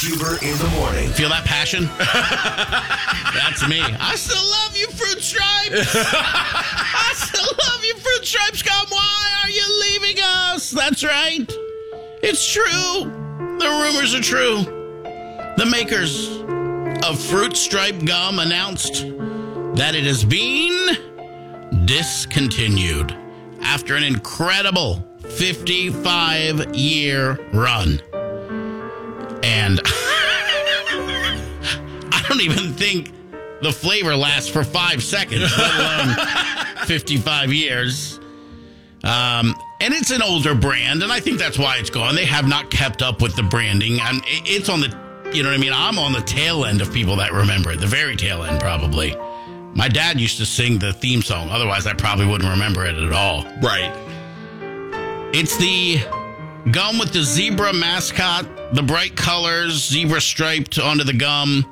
Huber in the morning. Feel that passion? That's me. I still love you, Fruit Stripes. I still love you, Fruit Stripes. Come, why are you leaving us? That's right. It's true. The rumors are true. The makers of Fruit Stripe gum announced that it has been discontinued after an incredible 55 year run. And I don't even think the flavor lasts for five seconds, let alone 55 years. Um, and it's an older brand, and I think that's why it's gone. They have not kept up with the branding, and it's on the, you know what I mean. I'm on the tail end of people that remember it, the very tail end, probably. My dad used to sing the theme song. Otherwise, I probably wouldn't remember it at all. Right. It's the gum with the zebra mascot, the bright colors, zebra striped onto the gum.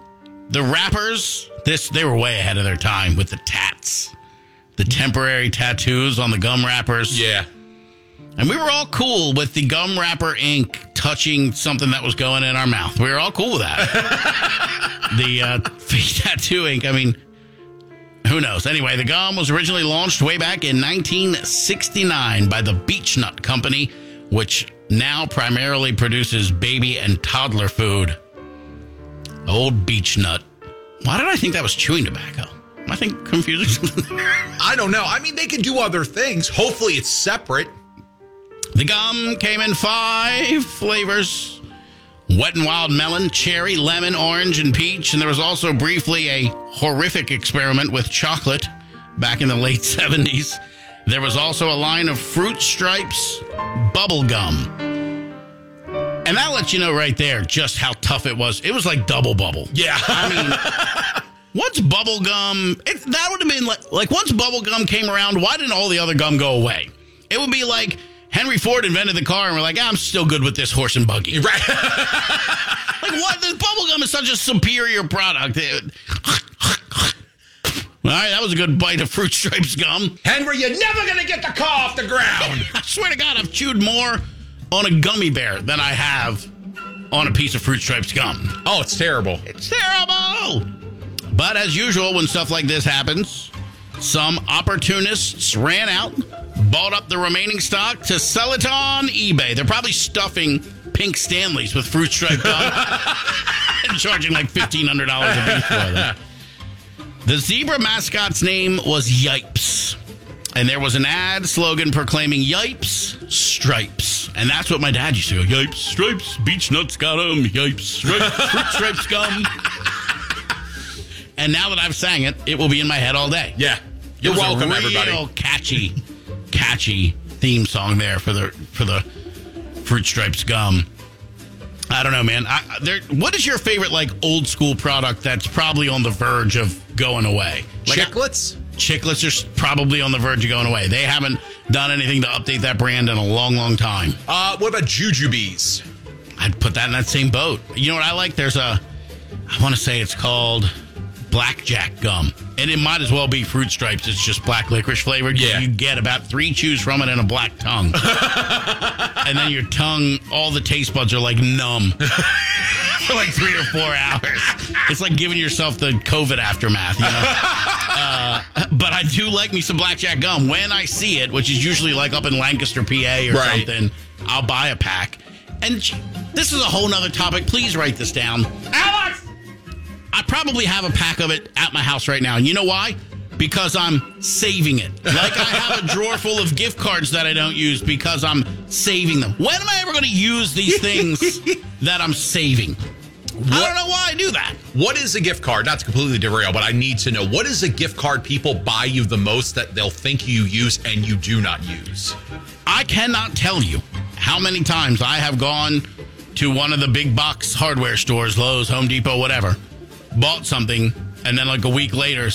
The wrappers, this they were way ahead of their time with the tats, the temporary tattoos on the gum wrappers. Yeah. And we were all cool with the gum wrapper ink touching something that was going in our mouth. We were all cool with that. the uh, fake tattoo ink, I mean, who knows? Anyway, the gum was originally launched way back in 1969 by the Beech Nut Company, which now primarily produces baby and toddler food. Old Beech Nut. Why did I think that was chewing tobacco? Am I think confusing? I don't know. I mean, they could do other things. Hopefully, it's separate. The gum came in five flavors wet and wild melon, cherry, lemon, orange, and peach. And there was also briefly a horrific experiment with chocolate back in the late 70s. There was also a line of fruit stripes bubble gum. And that lets you know right there just how tough it was. It was like double bubble. Yeah. I mean, once bubble gum, it, that would have been like, like once bubble gum came around, why didn't all the other gum go away? It would be like Henry Ford invented the car and we're like, "Ah, I'm still good with this horse and buggy. right. Like, what? The bubble gum is such a superior product. It- all right, that was a good bite of Fruit Stripes gum. Henry, you're never going to get the car off the ground. I swear to God, I've chewed more on a gummy bear than I have on a piece of Fruit Stripes gum. Oh, it's terrible. It's terrible. But as usual, when stuff like this happens, some opportunists ran out, bought up the remaining stock to sell it on eBay. They're probably stuffing pink Stanleys with fruit stripe gum and charging like $1,500 a piece for them. The zebra mascot's name was Yipes. And there was an ad slogan proclaiming Yipes Stripes. And that's what my dad used to go Yipes Stripes, Beech Nuts got 'em, Yipes Stripes, Fruit Stripes gum. And now that I've sang it, it will be in my head all day. Yeah. You're was welcome, a real everybody. catchy, catchy theme song there for the for the Fruit Stripes gum. I don't know, man. I, there, what is your favorite like old school product that's probably on the verge of going away? Like Chiclets? Chiclets are probably on the verge of going away. They haven't done anything to update that brand in a long, long time. Uh, what about Jujubes? I'd put that in that same boat. You know what I like? There's a, I want to say it's called Blackjack gum, and it might as well be Fruit Stripes. It's just black licorice flavored. Yeah. you get about three chews from it and a black tongue, and then your tongue, all the taste buds are like numb for like three or four hours. It's like giving yourself the COVID aftermath. You know. Uh, but I do like me some blackjack gum when I see it, which is usually like up in Lancaster, PA, or Right. something. I'll buy a pack. And this is a whole nother topic. Please write this down. Alex! I probably have a pack of it at my house right now. And you know why? Because I'm saving it. Like I have a drawer full of gift cards that I don't use because I'm saving them. When am I ever going to use these things that I'm saving? I don't know why I do that. What is a gift card? Not to completely derail, but I need to know what is a gift card people buy you the most that they'll think you use and you do not use? I cannot tell you how many times I have gone to one of the big box hardware stores, Lowe's, Home Depot, whatever, bought something, and then like a week later,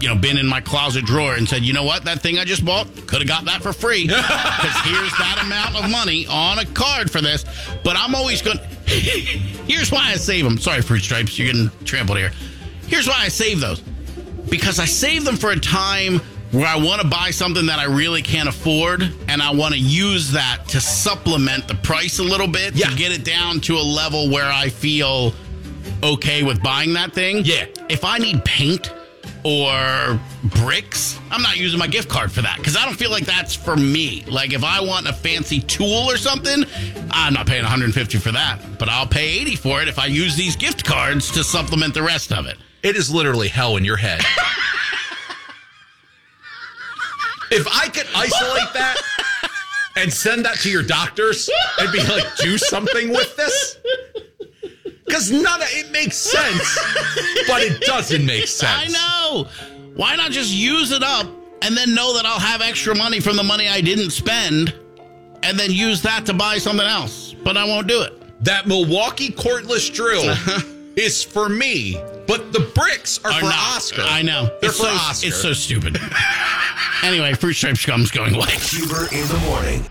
you know, been in my closet drawer and said, you know what, that thing I just bought, could have got that for free because here's that amount of money on a card for this. But I'm always going. here's why I save them. Sorry, fruit stripes, you're getting trampled here. Here's why I save those because I save them for a time where I want to buy something that I really can't afford and I want to use that to supplement the price a little bit Yeah. to get it down to a level where I feel okay with buying that thing. Yeah. If I need paint or bricks, I'm not using my gift card for that because I don't feel like that's for me. Like if I want a fancy tool or something, I'm not paying 150 for that, but I'll pay 80 for it if I use these gift cards to supplement the rest of it. It is literally hell in your head. if I could isolate that and send that to your doctors and be like, do something with this. Because none of it makes sense, but it doesn't make sense. I know. Why not just use it up and then know that I'll have extra money from the money I didn't spend and then use that to buy something else? But I won't do it. That Milwaukee cordless drill is for me, but the bricks are, Or for not. Oscar. I know. They're it's for so, Oscar. It's so stupid. anyway, fruit stripe scum's going away. Huber in the morning.